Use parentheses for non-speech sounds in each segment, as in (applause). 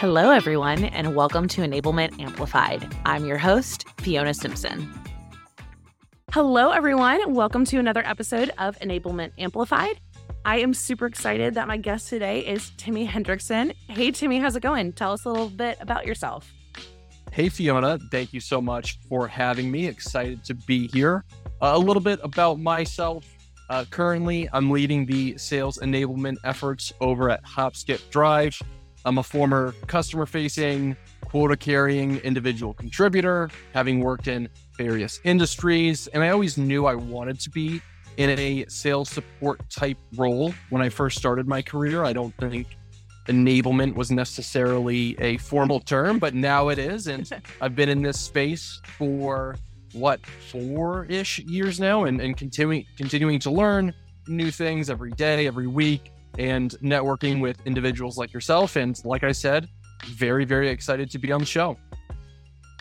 Hello, everyone, and welcome to Enablement Amplified. I'm your host, Fiona Simpson. Hello, everyone. Welcome to another episode of Enablement Amplified. I am super excited that my guest today is Timmy Hendrickson. Hey, Timmy, how's it going? Tell us a little bit about yourself. Hey, Fiona. Thank you so much for having me. Excited to be here. Uh, a little bit about myself. Uh, currently, I'm leading the sales enablement efforts over at Hopskip Drive. I'm a former customer facing, quota carrying individual contributor, having worked in various industries. And I always knew I wanted to be in a sales support type role when I first started my career. I don't think enablement was necessarily a formal term, but now it is. And (laughs) I've been in this space for what, four ish years now and, and continuing, continuing to learn new things every day, every week and networking with individuals like yourself. And like I said, very, very excited to be on the show.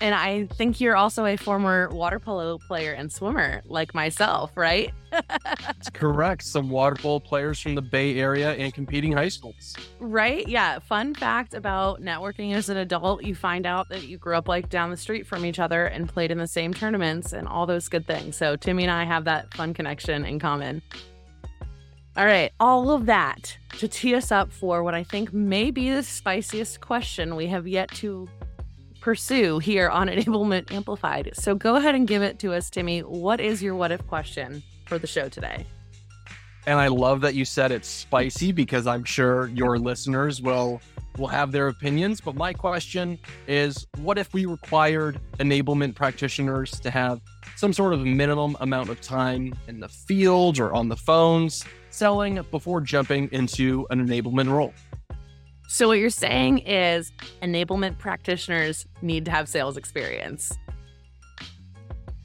And I think you're also a former water polo player and swimmer like myself, right? (laughs) That's correct. Some water polo players from the Bay Area and competing high schools. Right? Yeah. Fun fact about networking as an adult you find out that you grew up like down the street from each other and played in the same tournaments and all those good things. So Timmy and I have that fun connection in common. All right, all of that to tee us up for what I think may be the spiciest question we have yet to pursue here on (laughs) Enablement Amplified. So go ahead and give it to us, Timmy. What is your what if question for the show today? And I love that you said it's spicy because I'm sure your listeners will will have their opinions, but my question is what if we required enablement practitioners to have some sort of minimum amount of time in the field or on the phones selling before jumping into an enablement role. So, what you're saying is enablement practitioners need to have sales experience.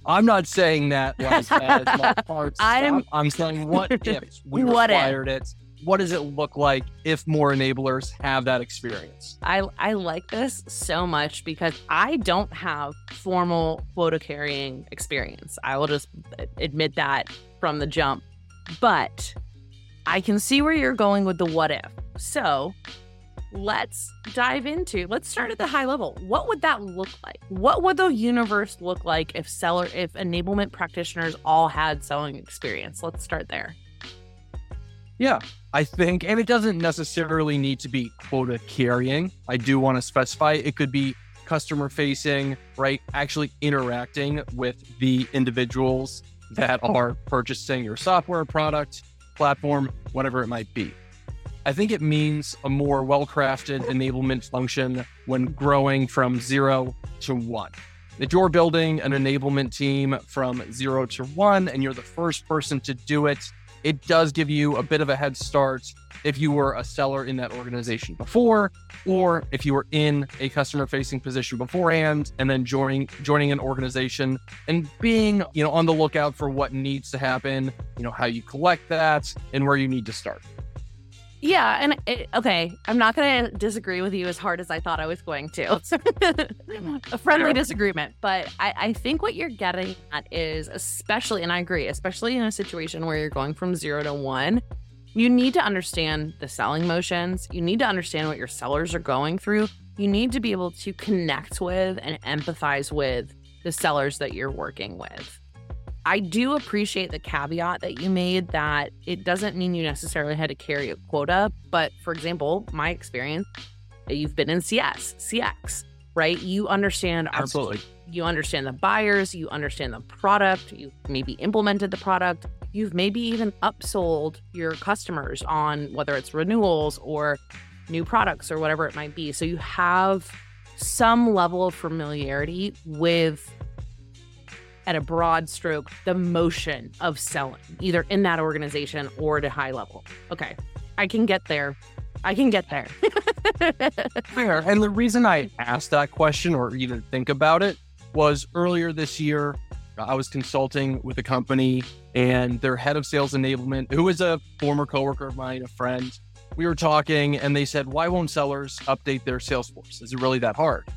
I'm not saying that like (laughs) I'm, I'm saying what (laughs) if we what required if? it? What does it look like if more enablers have that experience? I, I like this so much because I don't have formal quota carrying experience. I will just uh, admit that from the jump. But I can see where you're going with the what if. So let's dive into let's start at the high level. What would that look like? What would the universe look like if seller if enablement practitioners all had selling experience? Let's start there. Yeah i think and it doesn't necessarily need to be quota carrying. I do want to specify it could be customer facing right? Actually interacting with the individuals that are purchasing your software product platform, whatever it might be. I think it means a more well crafted enablement function when growing from zero to one. If you're building an enablement team from zero to one and you're the first person to do it, it does give you a bit of a head start if you were a seller in that organization before, or if you were in a customer facing position beforehand and then joining joining an organization and being, you know, on the lookout for what needs to happen, you know, how you collect that and where you need to start. Yeah, and it, okay, I'm not going to disagree with you as hard as I thought I was going to. (laughs) a friendly disagreement, but I, I think what you're getting at is, especially, and I agree, especially in a situation where you're going from zero to one, you need to understand the selling motions. You need to understand what your sellers are going through. You need to be able to connect with and empathize with the sellers that you're working with. I do appreciate the caveat that you made that it doesn't mean you necessarily had to carry a quota. But for example, my experience, you've been in CS, CX, right? You understand absolutely. You understand the buyers, you understand the product, you maybe implemented the product, you've maybe even upsold your customers on whether it's renewals or new products or whatever it might be. So you have some level of familiarity with at a broad stroke the motion of selling, either in that organization or at a high level. Okay, I can get there. I can get there. (laughs) Fair. And the reason I asked that question or even think about it was earlier this year, I was consulting with a company and their head of sales enablement, who is a former coworker of mine, a friend. We were talking and they said, Why won't sellers update their Salesforce? Is it really that hard?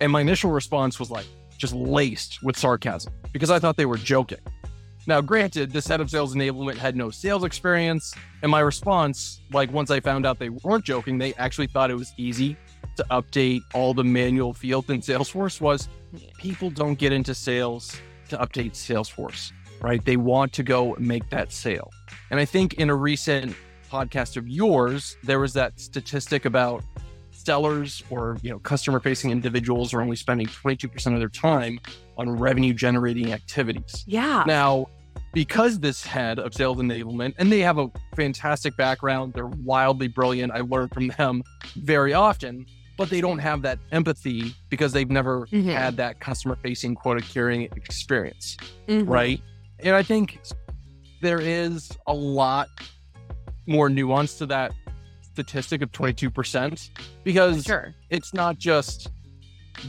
And my initial response was like, just laced with sarcasm because I thought they were joking. Now, granted, this head of sales enablement had no sales experience, and my response, like once I found out they weren't joking, they actually thought it was easy to update all the manual fields in Salesforce was people don't get into sales to update Salesforce, right? They want to go make that sale. And I think in a recent podcast of yours, there was that statistic about sellers or you know customer facing individuals are only spending 22% of their time on revenue generating activities. Yeah. Now, because this head of sales enablement, and they have a fantastic background, they're wildly brilliant. I learn from them very often, but they don't have that empathy because they've never Mhm. had that customer facing quota carrying experience, Mhm. right? And I think there is a lot more nuance to that statistic of 22% because Sure. it's not just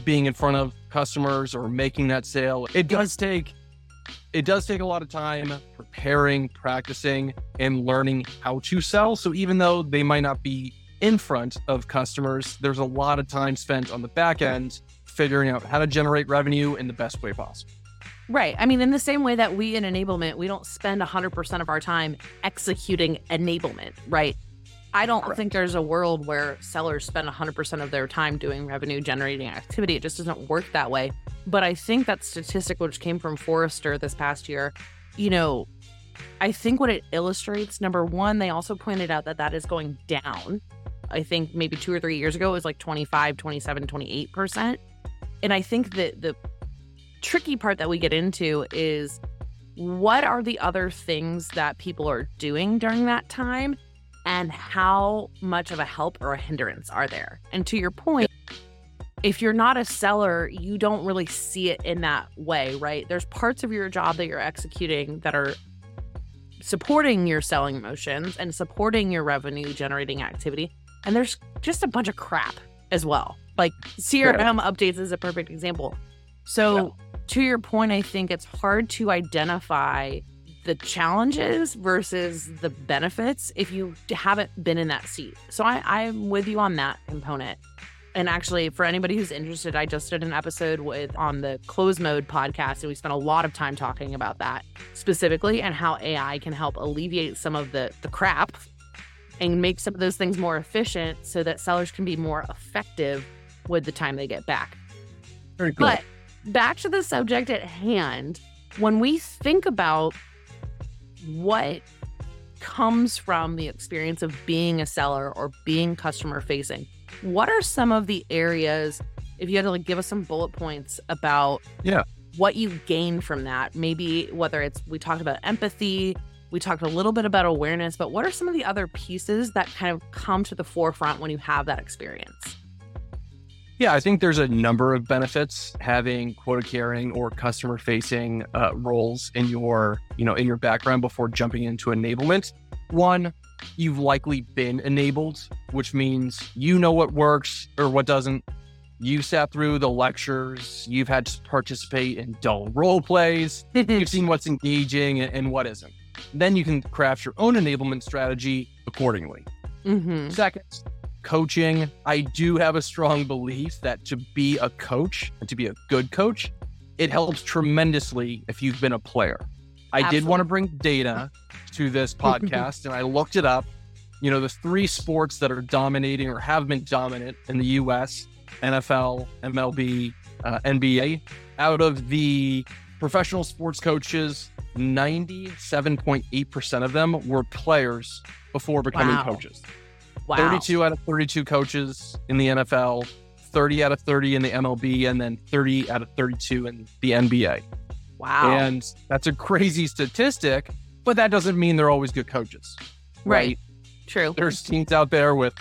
being in front of customers or making that sale. It does take it does take a lot of time preparing, practicing, and learning how to sell. So even though they might not be in front of customers, there's a lot of time spent on the back end figuring out how to generate revenue in the best way possible. Right. I mean, in the same way that we in enablement, we don't spend 100% of our time executing enablement, right? I don't Correct. think there's a world where sellers spend 100% of their time doing revenue generating activity. It just doesn't work that way. But I think that statistic, which came from Forrester this past year, you know, I think what it illustrates, number one, they also pointed out that that is going down. I think maybe two or three years ago, it was like 25, 27, 28%. And I think that the tricky part that we get into is what are the other things that people are doing during that time and how much of a help or a hindrance are there? And to your point if you're not a seller you don't really see it in that way right? There's parts of your job that you're executing that are supporting your selling motions and supporting your revenue generating activity and there's just a bunch of crap as well. Like crm updates is a perfect example. So to your point, I think it's hard to identify the challenges versus the benefits if you haven't been in that seat. So I, I'm with you on that component. And actually, for anybody who's interested, I just did an episode with on the close mode podcast, and we spent a lot of time talking about that specifically and how AI can help alleviate some of the the crap and make some of those things more efficient so that sellers can be more effective with the time they get back. Very. But back to the subject at hand, when we think about what comes from the experience of being a seller or being customer facing, what are some of the areas, if you had to like give us some bullet points about Yeah. what you gain from that? Maybe whether it's we talked about empathy, we talked a little bit about awareness, but what are some of the other pieces that kind of come to the forefront when you have that experience? Yeah, I think there's a number of benefits having quota carrying or customer facing uh, roles in your, you know, in your background before jumping into enablement. One, you've likely been enabled, which means you know what works or what doesn't. You sat through the lectures. You've had to participate in dull role plays. (laughs) You've seen what's engaging and, and what isn't. Then you can craft your own enablement strategy accordingly. hmm Second, coaching. I do have a strong belief that to be a coach and to be a good coach, it helps tremendously if you've been a player. I did want to bring data to this (laughs) podcast and I looked it up. You know, the three sports that are dominating or have been dominant in the US NFL, MLB, uh, NBA. Out of the professional sports coaches, 97.8% of them were players before becoming Wow. coaches. Wow. 32 out of 32 coaches in the NFL, 30 out of 30 in the MLB, and then 30 out of 32 in the NBA. Wow. And that's a crazy statistic, but that doesn't mean they're always good coaches. Right. True. There's teams out there with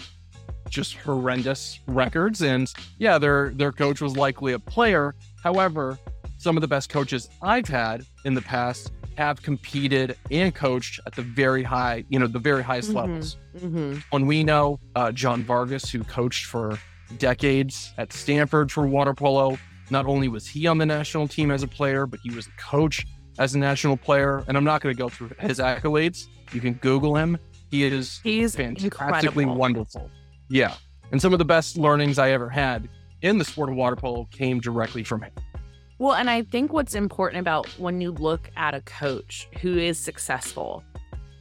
just horrendous records, and yeah, their their coach was likely a player. However, some of the best coaches I've had in the past have competed and coached at the very high, you know, the very highest Mhm. levels. hmm When we know uh, John Vargas, who coached for decades at Stanford for water polo, not only was he on the national team as a player, but he was a coach as a national player. And I'm not going to go through his accolades. You can Google him. He is He's fantastically incredible. wonderful. Yeah. And some of the best learnings I ever had in the sport of water polo came directly from him. Well, and I think what's important about when you look at a coach who is successful,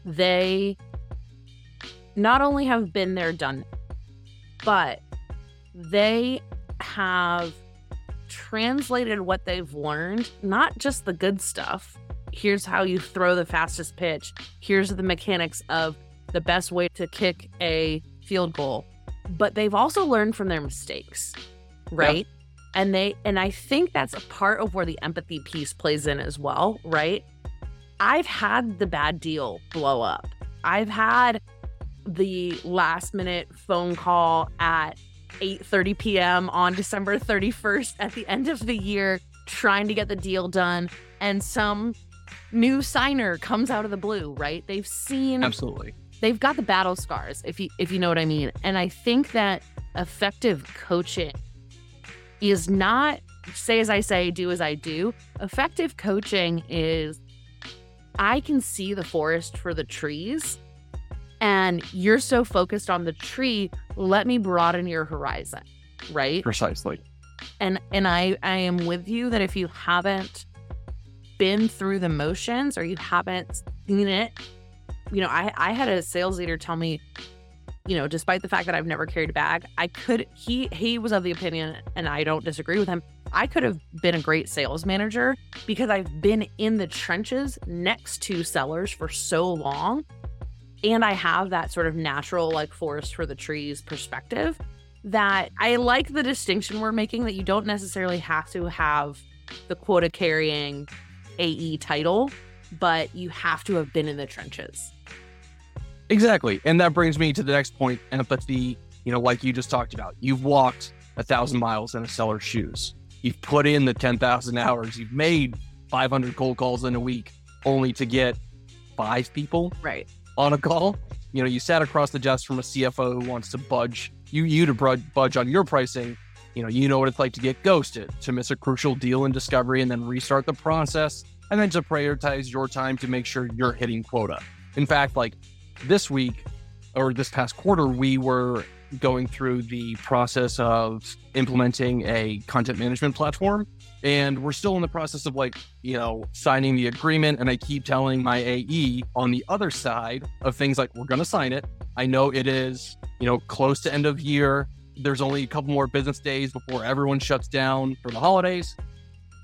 they not only have been there, done, but they have translated what they've learned, not just the good stuff. Here's how you throw the fastest pitch. Here's the mechanics of the best way to kick a field goal. But they've also learned from their mistakes, right? And they and I think that's a part of where the empathy piece plays in as well, right? I've had the bad deal blow up. I've had the last minute phone call at 8:30 p.m. on December 31st at the end of the year trying to get the deal done and some new signer comes out of the blue, right? They've seen Absolutely. they've got the battle scars if you if you know what I mean. And I think that effective coaching is not say as I say, do as I do. Effective coaching is I can see the forest for the trees and you're so focused on the tree, let me broaden your horizon, right? Precisely. And and I I am with you that if you haven't been through the motions or you haven't seen it, you know, I I had a sales leader tell me, you know, despite the fact that I've never carried a bag, I could he he was of the opinion and I don't disagree with him. I could have been a great sales manager because I've been in the trenches next to sellers for so long and I have that sort of natural like forest for the trees perspective that I like the distinction we're making that you don't necessarily have to have the quota carrying AE title, but you have to have been in the trenches. Exactly. And that brings me to the next point empathy, you know, like you just talked about. You've walked a thousand miles in a seller's shoes. You've put in the 10,000 hours. You've made 500 cold calls in a week only to get five people Right. on a call. You know, you sat across the desk from a CFO who wants to budge you you to budge, budge on your pricing. You know, you know what it's like to get ghosted, to miss a crucial deal in discovery and then restart the process, and then to prioritize your time to make sure you're hitting quota. In fact, like this week or this past quarter, we were going through the process of implementing a content management platform. And we're still in the process of like, you know, signing the agreement. And I keep telling my AE on the other side of things like, we're going to sign it. I know it is, you know, close to end of year. There's only a couple more business days before everyone shuts down for the holidays.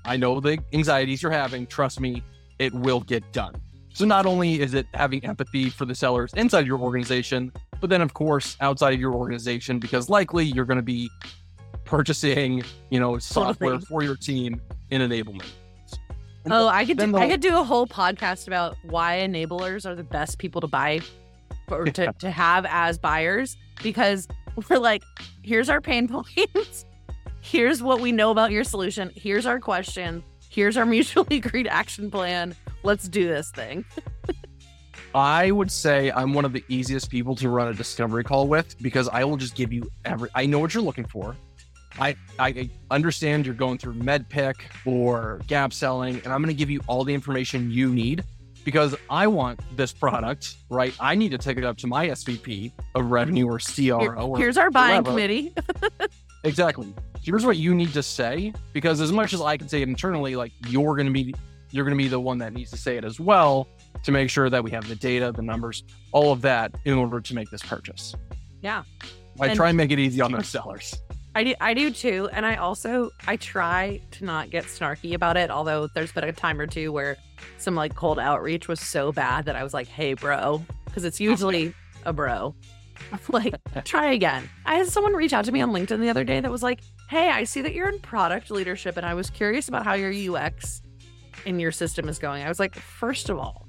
I know the anxieties you're having. Trust me, it will get done. So not only is it having empathy for the sellers inside your organization, but then of course outside of your organization, because likely you're going to be purchasing, you know, software for your team in enablement. And Oh, I could do, the- I could do a whole podcast about why enablers are the best people to buy or to, to have as buyers because we're like, here's our pain (laughs) points. Here's what we know about your solution. Here's our question. Here's our mutually (laughs) agreed action plan. Let's do this thing. I would say I'm one of the easiest people to run a discovery call with because I will just give you every. I know what you're looking for. I I understand you're going through MEDDPICC or gap selling, and I'm going to give you all the information you need because I want this product. Right? I need to take it up to my SVP of revenue or Here- CRO. or here's our buying whoever. committee. (laughs) Exactly. Here's what you need to say because as much as I can say it internally, like you're going to be you're going to be the one that needs to say it as well to make sure that we have the data, the numbers, all of that in order to make this purchase. Yeah. I And- try and make it easy on those sellers. I do I do too. And I also I try to not get snarky about it, although there's been a time or two where some like cold outreach was so bad that I was like, hey bro. Because it's usually a bro. (laughs) like, try again. I had someone reach out to me on LinkedIn the other day that was like, Hey, I see that you're in product leadership and I was curious about how your UX in your system is going. I was like, first of all,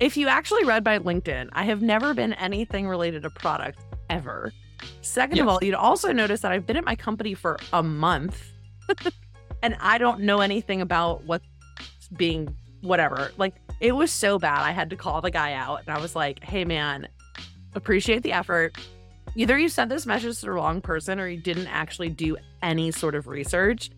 if you actually read my LinkedIn, I have never been anything related to product ever. Second of all, you'd also notice that I've been at my company for a month (laughs) and I don't know anything about what's being whatever. Like it was so bad. I had to call the guy out and I was like, hey man, appreciate the effort. Either you sent this message to the wrong person or you didn't actually do any sort of research.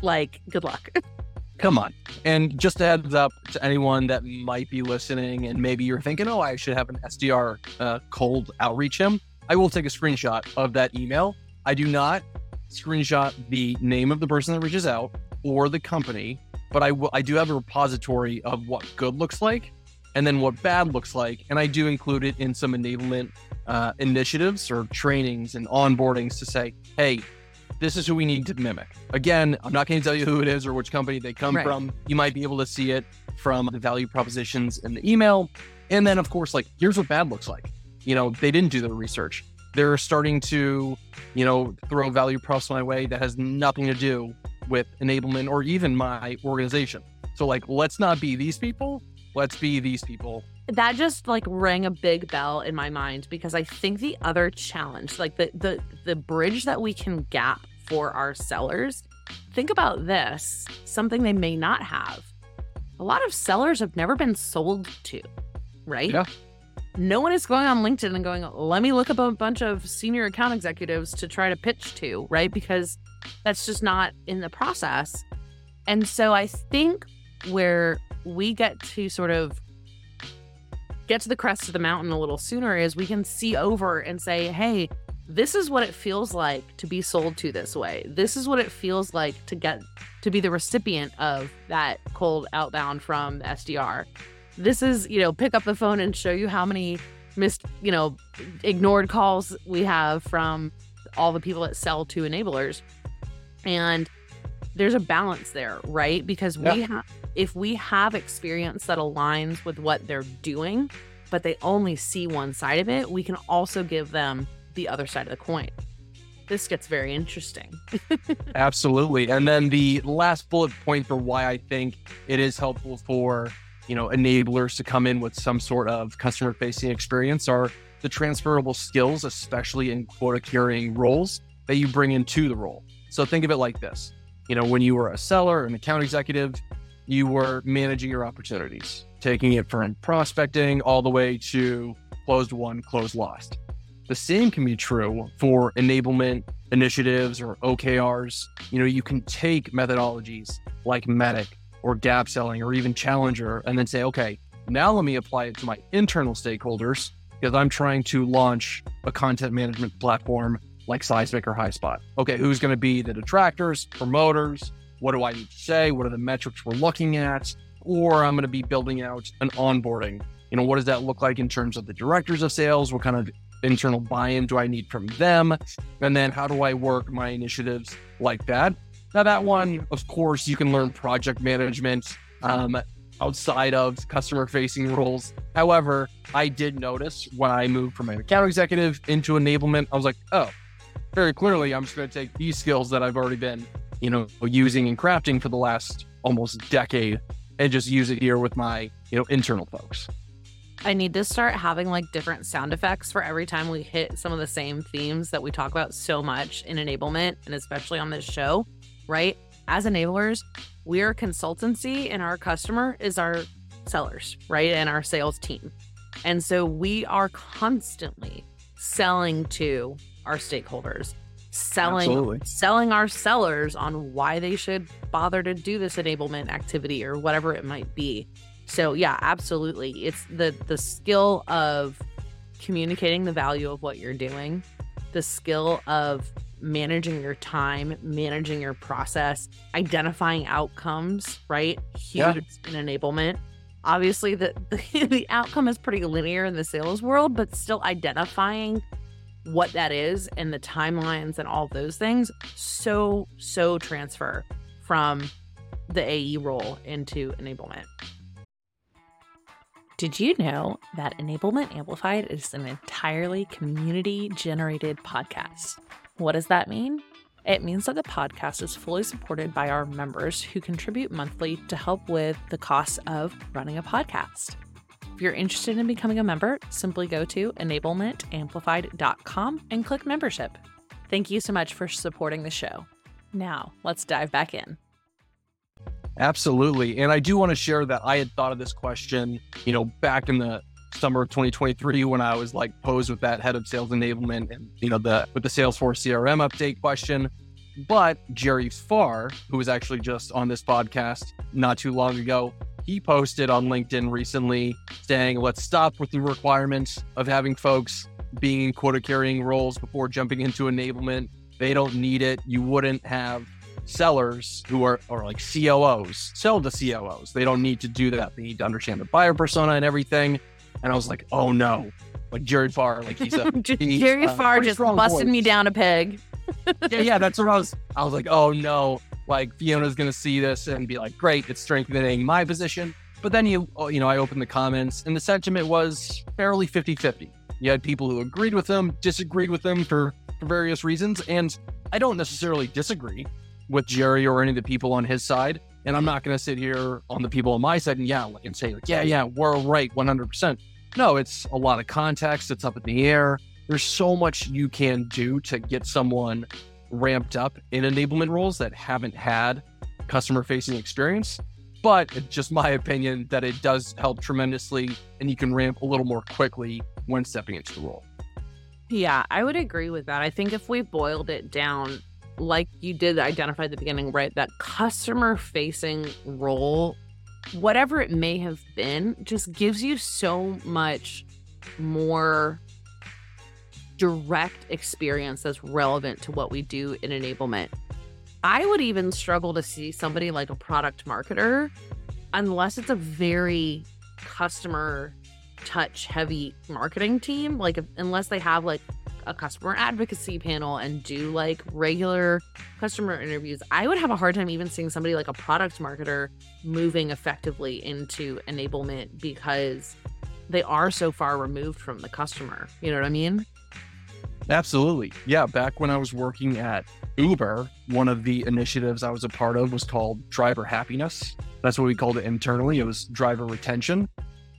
Like, good luck. (laughs) Come on. And just a heads up to anyone that might be listening and maybe you're thinking, oh, I should have an SDR uh, cold outreach him. I will take a screenshot of that email. I do not screenshot the name of the person that reaches out or the company, but I I do have a repository of what good looks like. And then what bad looks like. And I do include it in some enablement uh, initiatives or trainings and onboardings to say, hey, this is who we need to mimic. Again, I'm not going to tell you who it is or which company they come right. from. You might be able to see it from the value propositions in the email. And then, of course, like, here's what bad looks like. You know, they didn't do their research. They're starting to, you know, throw value props my way that has nothing to do with enablement or even my organization. So, like, let's not be these people. Let's be these people. That just like rang a big bell in my mind because I think the other challenge, like the the the bridge that we can gap for our sellers. Think about this, something they may not have. A lot of sellers have never been sold to, right? Yeah. No one is going on LinkedIn and going, let me look up a bunch of senior account executives to try to pitch to, right? Because that's just not in the process. And so I think where we get to sort of get to the crest of the mountain a little sooner is we can see over and say, hey, this is what it feels like to be sold to this way. This is what it feels like to get to be the recipient of that cold outbound from the SDR. This is, you know, pick up the phone and show you how many missed, you know, ignored calls we have from all the people that sell to enablers. And there's a balance there, right? Because we yeah. have if we have experience that aligns with what they're doing, but they only see one side of it, we can also give them the other side of the coin. This gets very interesting. (laughs) Absolutely. And then the last bullet point for why I think it is helpful for, you know, enablers to come in with some sort of customer facing experience are the transferable skills, especially in quota carrying roles that you bring into the role. So think of it like this. You know, when you were a seller, an account executive, you were managing your opportunities, taking it from prospecting all the way to closed won, closed lost. The same can be true for enablement initiatives or OKRs. You know, you can take methodologies like MEDDIC or gap selling or even Challenger and then say, okay, now let me apply it to my internal stakeholders because I'm trying to launch a content management platform like Seismic or HighSpot. Okay, who's going to be the detractors, promoters? What do I need to say? What are the metrics we're looking at? Or I'm going to be building out an onboarding. You know, what does that look like in terms of the directors of sales? What kind of internal buy-in do I need from them? And then how do I work my initiatives like that? Now that one, of course, you can learn project management um, outside of customer-facing roles. However, I did notice when I moved from an account executive into enablement, I was like, oh, very clearly, I'm just going to take these skills that I've already been, you know, using and crafting for the last almost decade and just use it here with my, you know, internal folks. I need to start having like different sound effects for every time we hit some of the same themes that we talk about so much in enablement and especially on this show, right? As enablers, we are consultancy and our customer is our sellers, right? And our sales team. And so we are constantly selling to our stakeholders, selling Absolutely. selling our sellers on why they should bother to do this enablement activity or whatever it might be. So yeah, absolutely. It's the the skill of communicating the value of what you're doing, the skill of managing your time, managing your process, identifying outcomes, right? Huge yeah. in enablement. Obviously the, the (laughs) the outcome is pretty linear in the sales world, but still identifying what that is and the timelines and all those things so so transfer from the AE role into enablement. Did you know that Enablement Amplified is an entirely community generated podcast? What does that mean? It means that the podcast is fully supported by our members who contribute monthly to help with the costs of running a podcast. If you're interested in becoming a member, simply go to enablementamplified.com and click membership. Thank you so much for supporting the show. Now, let's dive back in. Absolutely. And I do want to share that I had thought of this question, you know, back in the summer of 2023 when I was like posed with that head of sales enablement and, you know, the with the Salesforce CRM update question. But Jerry Farr, who was actually just on this podcast not too long ago, he posted on LinkedIn recently saying, let's stop with the requirements of having folks being in quota carrying roles before jumping into enablement. They don't need it. You wouldn't have sellers who are, are like COOs sell to COOs. They don't need to do that. They need to understand the buyer persona and everything. And I was like, oh no, like Jerry Farr, like he's a (laughs) he's, Jerry uh, Farr just busted me down a peg. yeah, yeah, that's what I was. I was like, oh no, like Fiona's gonna see this and be like, great, it's strengthening my position. But then you, oh, you know, I opened the comments and the sentiment was fairly 50 50. You had people who agreed with them, disagreed with them for, for various reasons. And I don't necessarily disagree with Jerry or any of the people on his side. And I'm not going to sit here on the people on my side and yeah, and say like, yeah, yeah, we're right 100%. No, it's a lot of context. It's up in the air. There's so much you can do to get someone ramped up in enablement roles that haven't had customer facing experience. But just my opinion that it does help tremendously and you can ramp a little more quickly when stepping into the role. Yeah, I would agree with that. I think if we boiled it down, like you did identify at the beginning, right? That customer facing role, whatever it may have been, just gives you so much more direct experience that's relevant to what we do in enablement. I would even struggle to see somebody like a product marketer unless it's a very customer touch heavy marketing team. Like if, unless they have like a customer advocacy panel and do like regular customer interviews i would have a hard time even seeing somebody like a product marketer moving effectively into enablement because they are so far removed from the customer. You know what i mean Absolutely. Yeah. Back when I was working at Uber, one of the initiatives I was a part of was called driver happiness. That's what we called it internally. It was driver retention.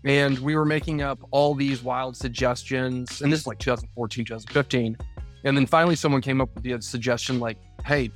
And we were making up all these wild suggestions. And this is like 2014, 2015. And then finally, someone came up with the suggestion like, hey,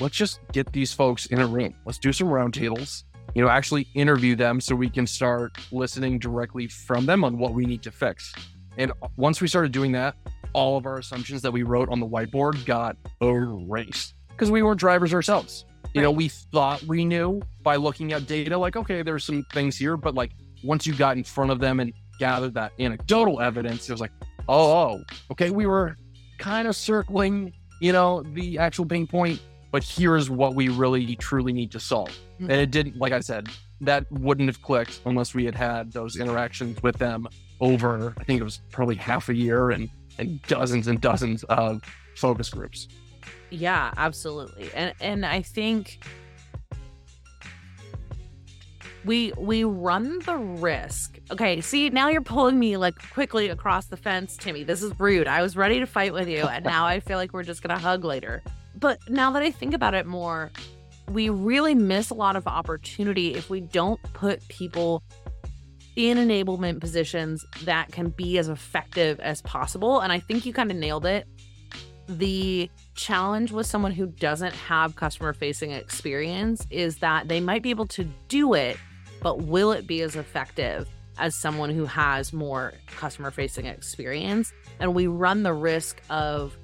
let's just get these folks in a room. Let's do some roundtables, you know, actually interview them so we can start listening directly from them on what we need to fix. And once we started doing that, all of our assumptions that we wrote on the whiteboard got erased because we weren't drivers ourselves. You know, we thought we knew by looking at data, like, okay, there's some things here, but like once you got in front of them and gathered that anecdotal evidence, it was like, oh, oh okay, we were kind of circling, you know, the actual pain point, but here's what we really truly need to solve. Mhm. And it didn't, like I said, that wouldn't have clicked unless we had had those interactions with them over, I think it was probably half a year and and dozens and dozens of focus groups. Yeah, absolutely. And and I think we we run the risk. Okay, see, now you're pulling me like quickly across the fence, Timmy. This is rude. I was ready to fight with you and now I feel like we're just going to hug later. But now that I think about it more, we really miss a lot of opportunity if we don't put people in enablement positions that can be as effective as possible. And I think you kind of nailed it. The challenge with someone who doesn't have customer facing experience is that they might be able to do it, but will it be as effective as someone who has more customer facing experience? And we run the risk of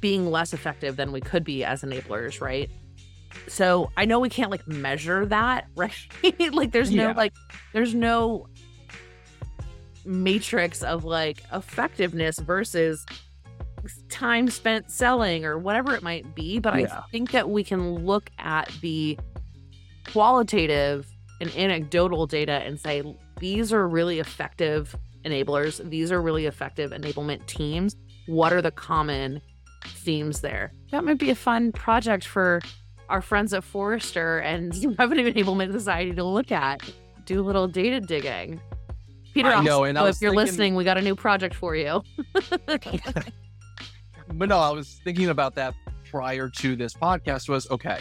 being less effective than we could be as enablers, right? So I know we can't like measure that, (laughs) right? like there's no Yeah. like there's no matrix of like effectiveness versus time spent selling or whatever it might be. But Yeah. I think that we can look at the qualitative and anecdotal data and say these are really effective enablers, these are really effective enablement teams. What are the common themes there? That might be a fun project for our friends at Forrester and (laughs) Revenue Enablement Society to look at. Do a little data digging. Peter, I also, know, and I if you're thinking- listening, we got a new project for you. (laughs) But no, I was thinking about that prior to this podcast was okay,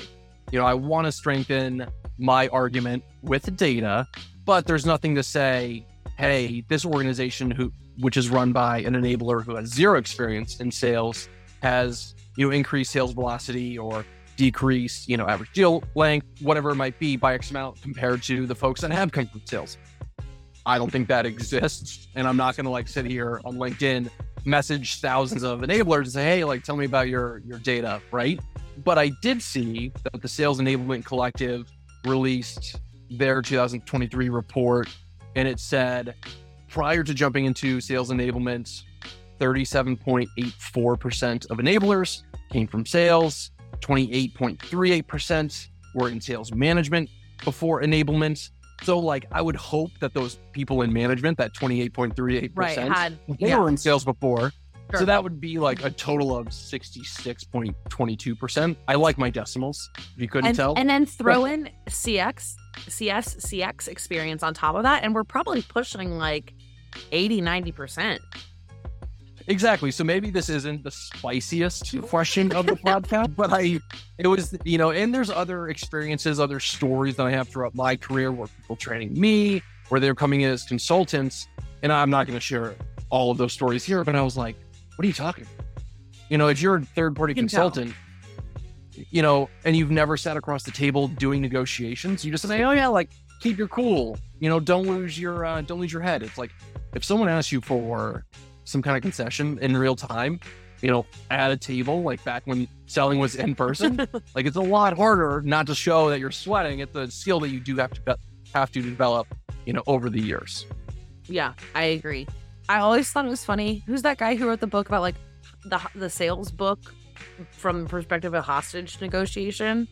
you know, I want to strengthen my argument with data, but there's nothing to say, hey, this organization who which is run by an enabler who has zero experience in sales has, you know, increased sales velocity or decreased, you know, average deal length, whatever it might be by X amount compared to the folks that have come from sales. I don't think that exists. And I'm not gonna like sit here on LinkedIn message thousands of enablers and say, hey, like tell me about your your data, right? But I did see that the Sales Enablement Collective released their 2023 report, and it said prior to jumping into sales enablement, 37.84% of enablers came from sales, 28.38% were in sales management before enablement. So, like, I would hope that those people in management, that 28.38%, Right. Had they yeah. were in sales before. Sure. So that would be like a total of 66.22%. I like my decimals, if you couldn't and, tell. and then throw in CX, CS, CX experience on top of that, and we're probably pushing like 80, 90%. Exactly. So maybe this isn't the spiciest question of the (laughs) podcast, but I, it was, you know, and there's other experiences, other stories that I have throughout my career where people training me, where they're coming in as consultants. And I'm not going to share all of those stories here, but I was like, what are you talking about? You know, if you're a third party You can tell. consultant, you know, and you've never sat across the table doing negotiations, you just say, oh, yeah, like keep your cool, you know, don't lose your, uh, don't lose your head. It's like, if someone asks you for some kind of concession in real time, you know, at a table, like back when selling was in person, (laughs) like it's a lot harder not to show that you're sweating. It's a skill that you do have to have to develop, you know, over the years. Yeah, I agree. I always thought it was funny. Who's that guy who wrote the book about like the the sales book from the perspective of hostage negotiation?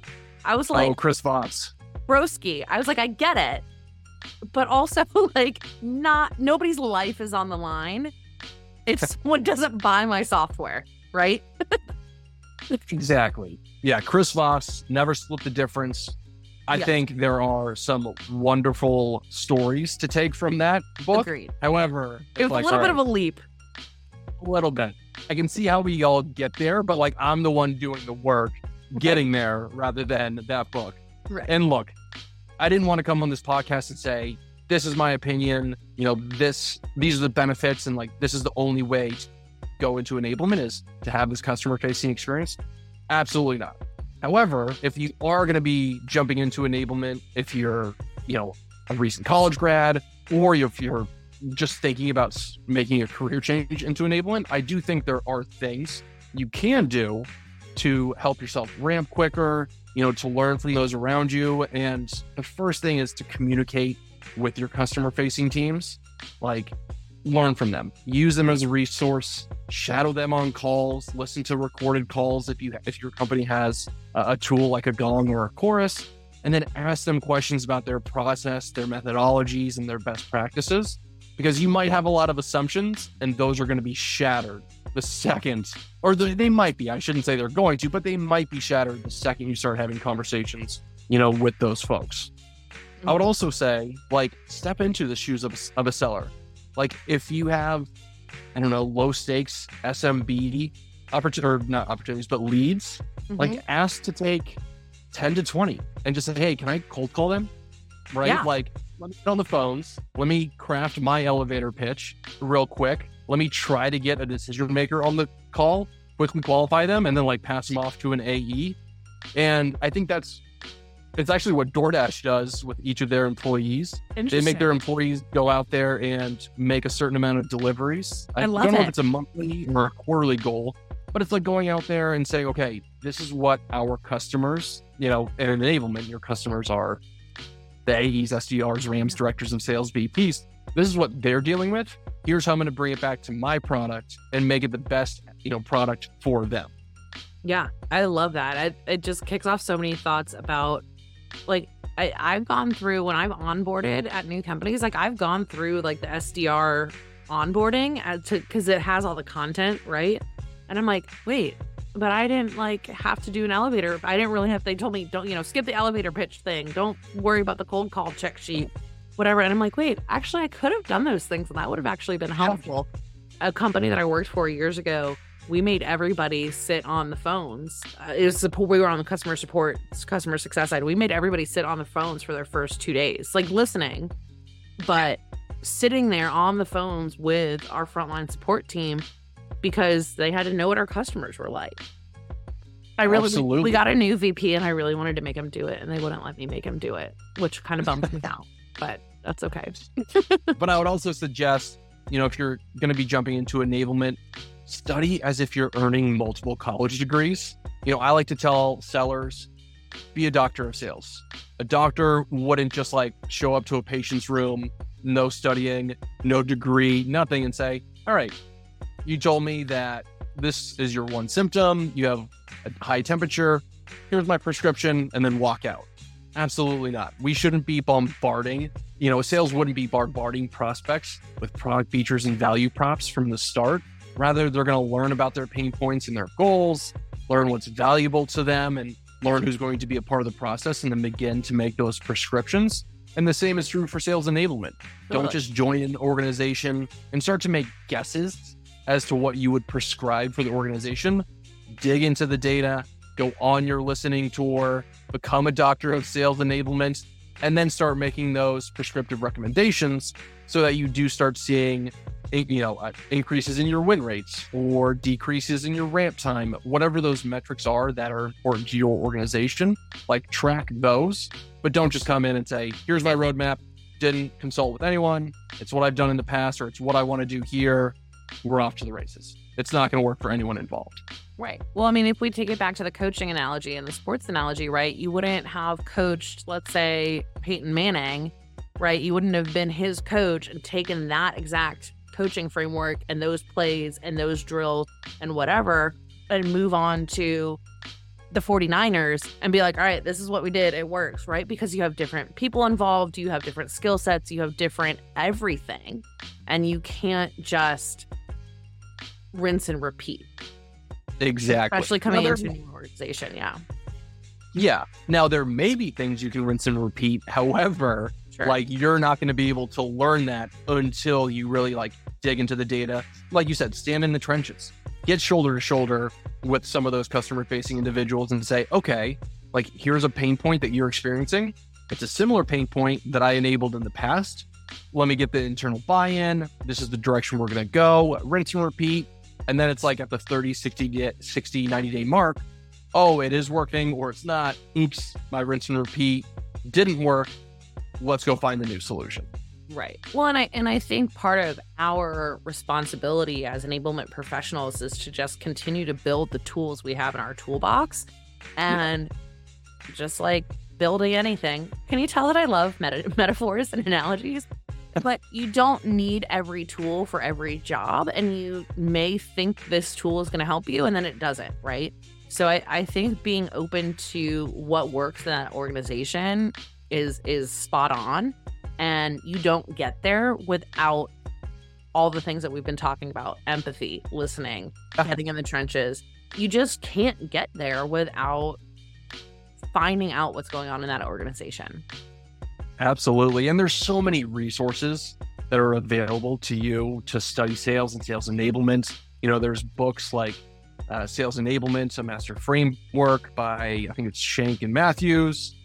I was like, oh, Chris Voss. broski. I was like, I get it, but also (laughs) like, not nobody's life is on the line if someone doesn't buy my software, right? (laughs) Exactly. Yeah, Chris Voss never split the difference. I Yeah. think there are some wonderful stories to take from that book. Agreed. However, It was like, a little bit all of a leap. a little bit. I can see how we all get there, but like I'm the one doing the work, getting there rather than that book. Right. And look, I didn't want to come on this podcast and say, this is my opinion, you know, this these are the benefits and like this is the only way to go into enablement is to have this customer facing experience. Absolutely not. However, if you are going to be jumping into enablement, if you're, you know, a recent college grad or if you're just thinking about making a career change into enablement, I do think there are things you can do to help yourself ramp quicker, you know, to learn from those around you. And the first thing is to communicate with your customer facing teams. Like, learn from them, use them as a resource, shadow them on calls, listen to recorded calls if you if your company has a, a tool like a Gong or a Chorus, and then ask them questions about their process, their methodologies, and their best practices. Because you might have a lot of assumptions, and those are going to be shattered the second, or they, they might be. I shouldn't say they're going to, but they might be shattered the second you start having conversations, you know, with those folks. I would also say, like, step into the shoes of, a- of a seller. Like, if you have, I don't know, low stakes SMB opportunity, or not opportunities, but leads, Mhm. like, ask to take 10 to 20 and just say, hey, can I cold call them? Right? Yeah. Like, let me get on the phones. Let me craft my elevator pitch real quick. Let me try to get a decision maker on the call, quickly qualify them, and then like pass them off to an AE. And I think that's it's actually what DoorDash does with each of their employees. They make their employees go out there and make a certain amount of deliveries. I love don't know it. if it's a monthly or a quarterly goal, but it's like going out there and saying, okay, this is what our customers, you know, and enablement, your customers are the AEs, SDRs, RAMs, directors of sales, VPs. This is what they're dealing with. Here's how I'm going to bring it back to my product and make it the best, you know, product for them. Yeah, I love that. I, it just kicks off so many thoughts about like I, I've gone through when I've onboarded at new companies, like I've gone through like the SDR onboarding because it has all the content, right? And I'm like, wait, but I didn't like have to do an elevator. I didn't really have. They told me don't you know skip the elevator pitch thing. Don't worry about the cold call check sheet, whatever. And I'm like, wait, actually, I could have done those things, and that would have actually been helpful. A company that I worked for years ago we made everybody sit on the phones. Uh, it was support. We were on the customer support, customer success side. We made everybody sit on the phones for their first two days, like listening, but sitting there on the phones with our frontline support team because they had to know what our customers were like. I really, Absolutely. we got a new VP and I really wanted to make him do it, and they wouldn't let me make him do it, which kind of bummed me (laughs) out. But that's okay. but I would also suggest, you know, if you're going to be jumping into enablement, study as if you're earning multiple college degrees. You know, I like to tell sellers, be a doctor of sales. A doctor wouldn't just like show up to a patient's room, no studying, no degree, nothing, and say, all right, you told me that this is your one symptom. You have a high temperature. here's my prescription, and then walk out. Absolutely not. We shouldn't be bombarding, you know, sales wouldn't be bombarding prospects with product features and value props from the start. Rather, they're going to learn about their pain points and their goals, learn what's valuable to them, and learn who's going to be a part of the process, and then begin to make those prescriptions. And the same is true for sales enablement. Don't just join an organization and start to make guesses as to what you would prescribe for the organization. Dig into the data, go on your listening tour, become a doctor of sales enablement, and then start making those prescriptive recommendations so that you do start seeing you know uh, increases in your win rates or decreases in your ramp time whatever those metrics are that are important to your organization like track those but don't just come in and say here's my roadmap. Didn't consult with anyone. It's what i've done in the past or it's what i want to do here. We're off to the races. It's not going to work for anyone involved. Right. Well, I mean, if we take it back to the coaching analogy and the sports analogy, right, you wouldn't have coached, let's say, Peyton Manning, right? You wouldn't have been his coach and taken that exact coaching framework and those plays and those drills and whatever and move on to the 49ers and be like, all right, this is what we did. It works, right? Because you have different people involved, you have different skill sets, you have different everything. And you can't just rinse and repeat. Exactly. Especially coming now, into a new organization. Yeah. Yeah. Now there may be things you can rinse and repeat. However, sure. like you're not going to be able to learn that until you really like dig into the data. Like you said, stand in the trenches, get shoulder to shoulder with some of those customer facing individuals and say, okay, like here's a pain point that you're experiencing. It's a similar pain point that I enabled in the past. Let me get the internal buy in. This is the direction we're going to go. Rinse and repeat and then it's like at the 30, 60, 60, 90 day mark, oh, it is working or it's not. Oops, my rinse and repeat didn't work. Let's go find the new solution. Right. Well, and I and I think part of our responsibility as enablement professionals is to just continue to build the tools we have in our toolbox, and yeah. just like building anything. Can you tell that I love meta- (laughs) metaphors and analogies? but you don't need every tool for every job. And you may think this tool is going to help you, and then it doesn't, right? So I, I think being open to what works in that organization is is spot on. And you don't get there without all the things that we've been talking about empathy, listening, getting in the trenches. You just can't get there without finding out what's going on in that organization. Absolutely. And there's so many resources that are available to you to study sales and sales enablement. You know, there's books like uh, Sales Enablement, a Master Framework by, I think it's Schenk and Matthews.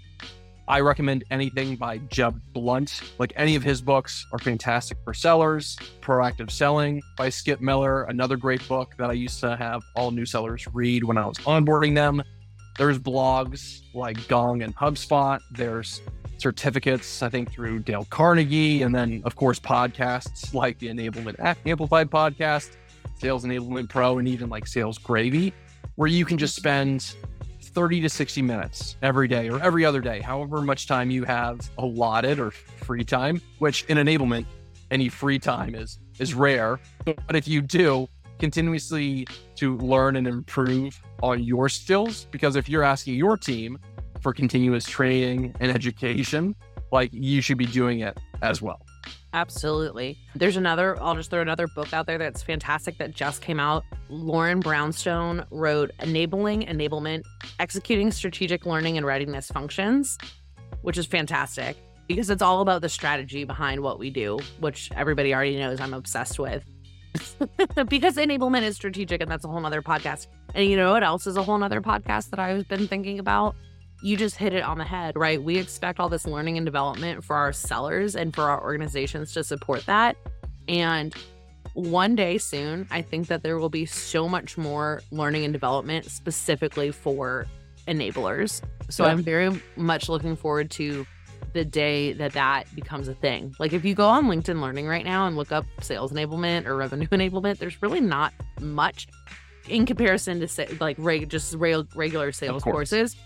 I recommend anything by Jeb Blount. Like any of his books are fantastic for sellers. Proactive Selling by Skip Miller, another great book that I used to have all new sellers read when I was onboarding them. There's blogs like Gong and HubSpot. There's certificates, I think, through Dale Carnegie, and then, of course, podcasts like the Enablement Amplified podcast, Sales Enablement Pro, and even like Sales Gravy, where you can just spend 30 to 60 minutes every day or every other day, however much time you have allotted or free time, which in enablement, any free time is is rare. But if you do, continuously to learn and improve on your skills, because if you're asking your team for continuous training and education, like you should be doing it as well. Absolutely. There's another, I'll just throw another book out there that's fantastic that just came out. Lauren Brownstone wrote Enabling Enablement Executing Strategic Learning and Readiness Functions, which is fantastic because it's all about the strategy behind what we do, which everybody already knows I'm obsessed with. (laughs) because enablement is strategic and that's a whole nother podcast. And you know what else is a whole nother podcast that I've been thinking about? You just hit it on the head, right? We expect all this learning and development for our sellers and for our organizations to support that. And one day soon, I think that there will be so much more learning and development specifically for enablers. So yeah. I'm very much looking forward to the day that that becomes a thing. Like if you go on LinkedIn Learning right now and look up sales enablement or revenue (laughs) enablement, there's really not much in comparison to say, like reg- just regular sales courses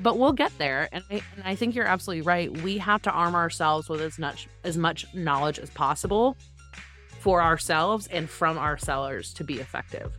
but we'll get there and I, and I think you're absolutely right we have to arm ourselves with as much as much knowledge as possible for ourselves and from our sellers to be effective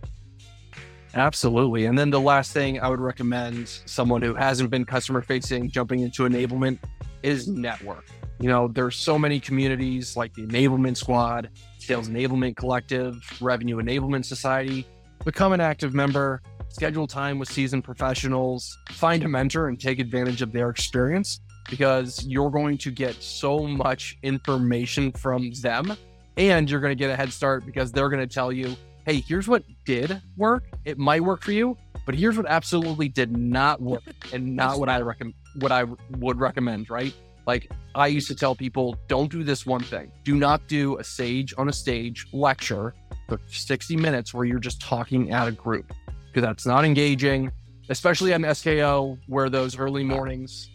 Absolutely. And then the last thing I would recommend someone who hasn't been customer facing jumping into enablement is network. You know, there's so many communities like the Enablement Squad, Sales Enablement Collective, Revenue Enablement Society. Become an active member, schedule time with seasoned professionals, find a mentor and take advantage of their experience because you're going to get so much information from them and you're going to get a head start because they're going to tell you, hey, here's what did work. It might work for you, but here's what absolutely did not work and not what I recommend what I would recommend, right? Like I used to tell people, don't do this one thing. Do not do a sage on a stage lecture for 60 minutes where you're just talking at a group because that's not engaging, especially on SKO where those early mornings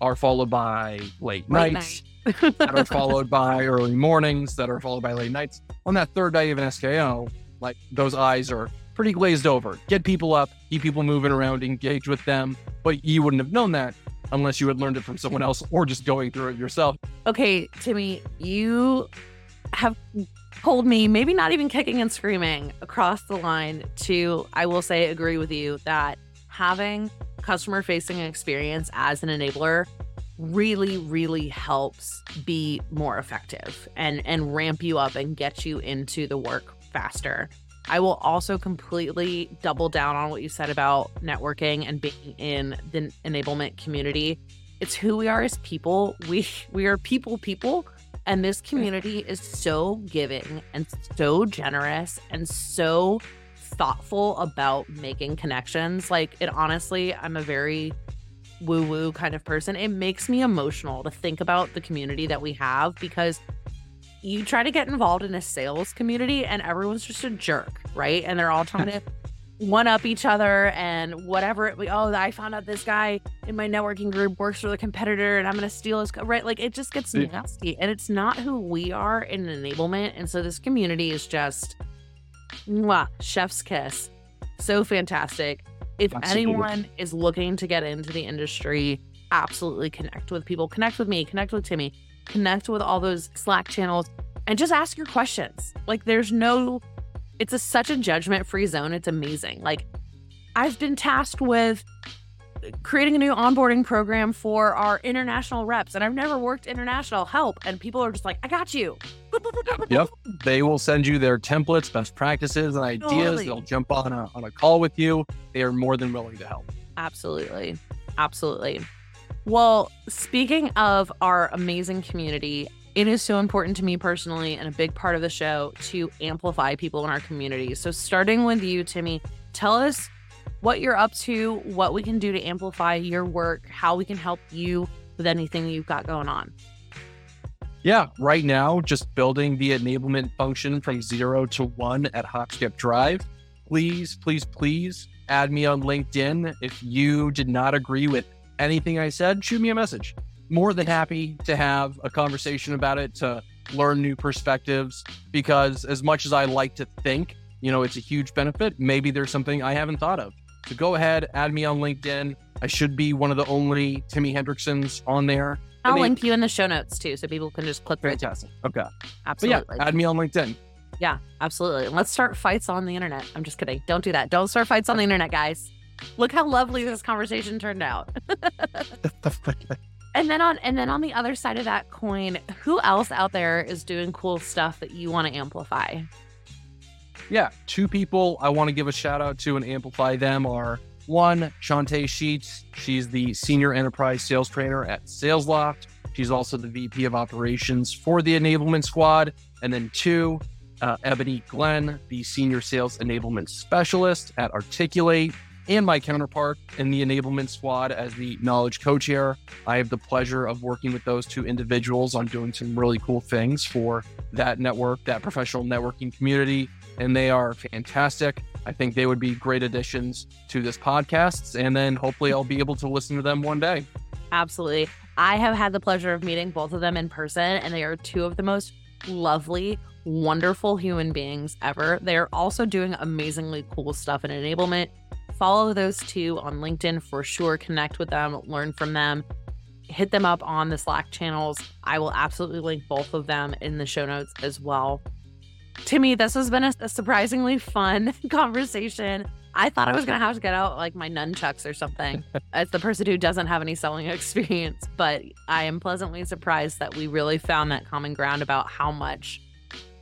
are followed by late, late nights night. that are (laughs) followed by early mornings that are followed by late nights. On that third day of an SKO, like those eyes are pretty glazed over. Get people up, keep people moving around, engage with them. But you wouldn't have known that unless you had learned it from someone else or just going through it yourself. Okay, Timmy, you have told me, maybe not even kicking and screaming across the line, to, I will say, agree with you that having customer facing experience as an enabler really really helps be more effective and and ramp you up and get you into the work faster I will also completely double down on what you said about networking and being in the enablement community. It's who we are as people. We we are people people and this community is so giving and so generous and so thoughtful about making connections. Like it honestly, I'm a very woo woo kind of person. It makes me emotional to think about the community that we have because you try to get involved in a sales community and everyone's just a jerk, right? And they're all trying to (laughs) one up each other and whatever. It, oh, I found out this guy in my networking group works for the competitor and I'm going to steal his, right? Like it just gets yeah. nasty and it's not who we are in enablement. And so this community is just, mwah, chef's kiss. So fantastic. If absolutely. anyone is looking to get into the industry, absolutely connect with people, connect with me, connect with Timmy connect with all those Slack channels and just ask your questions. Like there's no it's a such a judgment free zone. It's amazing. Like I've been tasked with creating a new onboarding program for our international reps and I've never worked international help and people are just like I got you. (laughs) yep. They will send you their templates, best practices and ideas. Totally. They'll jump on a on a call with you. They are more than willing to help. Absolutely. Absolutely. Well, speaking of our amazing community, it is so important to me personally and a big part of the show to amplify people in our community. So, starting with you, Timmy, tell us what you're up to, what we can do to amplify your work, how we can help you with anything you've got going on. Yeah, right now, just building the enablement function from zero to one at Hopskip Drive. Please, please, please add me on LinkedIn if you did not agree with anything I said, shoot me a message. More than happy to have a conversation about it, to learn new perspectives, because as much as I like to think, you know, it's a huge benefit, maybe there's something I haven't thought of. So go ahead, add me on LinkedIn. I should be one of the only Timmy Hendricksons on there. I'll link you in the show notes too, so people can just click through. Fantastic. Okay. Absolutely. But yeah, add me on LinkedIn. Yeah, absolutely. Let's start fights on the internet. I'm just kidding. Don't do that. Don't start fights on the internet, guys. Look how lovely this conversation turned out. (laughs) and then on and then on the other side of that coin, who else out there is doing cool stuff that you want to amplify? Yeah, two people I want to give a shout out to and amplify them are one, Chantae Sheetz. She's the senior enterprise sales trainer at SalesLoft. She's also the VP of operations for the enablement squad. And then two, uh, Ebonie Glenn, the senior sales enablement specialist at Articulate and my counterpart in the enablement squad as the knowledge co chair. I have the pleasure of working with those two individuals on doing some really cool things for that network, that professional networking community, and they are fantastic. I think they would be great additions to this podcast, and then hopefully I'll be able to listen to them one day. Absolutely. I have had the pleasure of meeting both of them in person, and they are two of the most lovely, wonderful human beings ever. They are also doing amazingly cool stuff in enablement follow those two on LinkedIn for sure. Connect with them, learn from them, hit them up on the Slack channels. I will absolutely link both of them in the show notes as well. Timmy, this has been a, a surprisingly fun (laughs) conversation. I thought I was gonna have to get out like my nunchucks or something. (laughs) As the person who doesn't have any selling experience, but I am pleasantly surprised that we really found that common ground about how much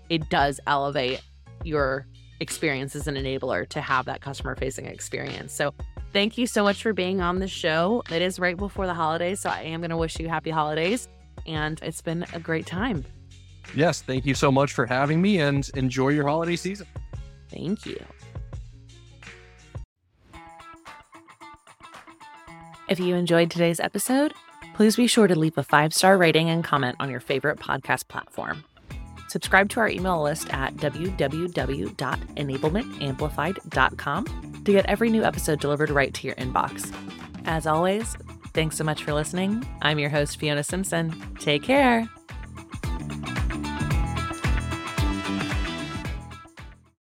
it does elevate your experience as an enabler to have that customer facing experience. So thank you so much for being on the show. It is right before the holidays, so I am going to wish you happy holidays. And it's been a great time. Yes, thank you so much for having me and enjoy your holiday season. Thank you. If you enjoyed today's episode, please be sure to leave a five star rating and comment on your favorite podcast platform. Subscribe to our email list at www.enablementamplified.com to get every new episode delivered right to your inbox. As always, thanks so much for listening. I'm your host, Fiona Simpson. Take care.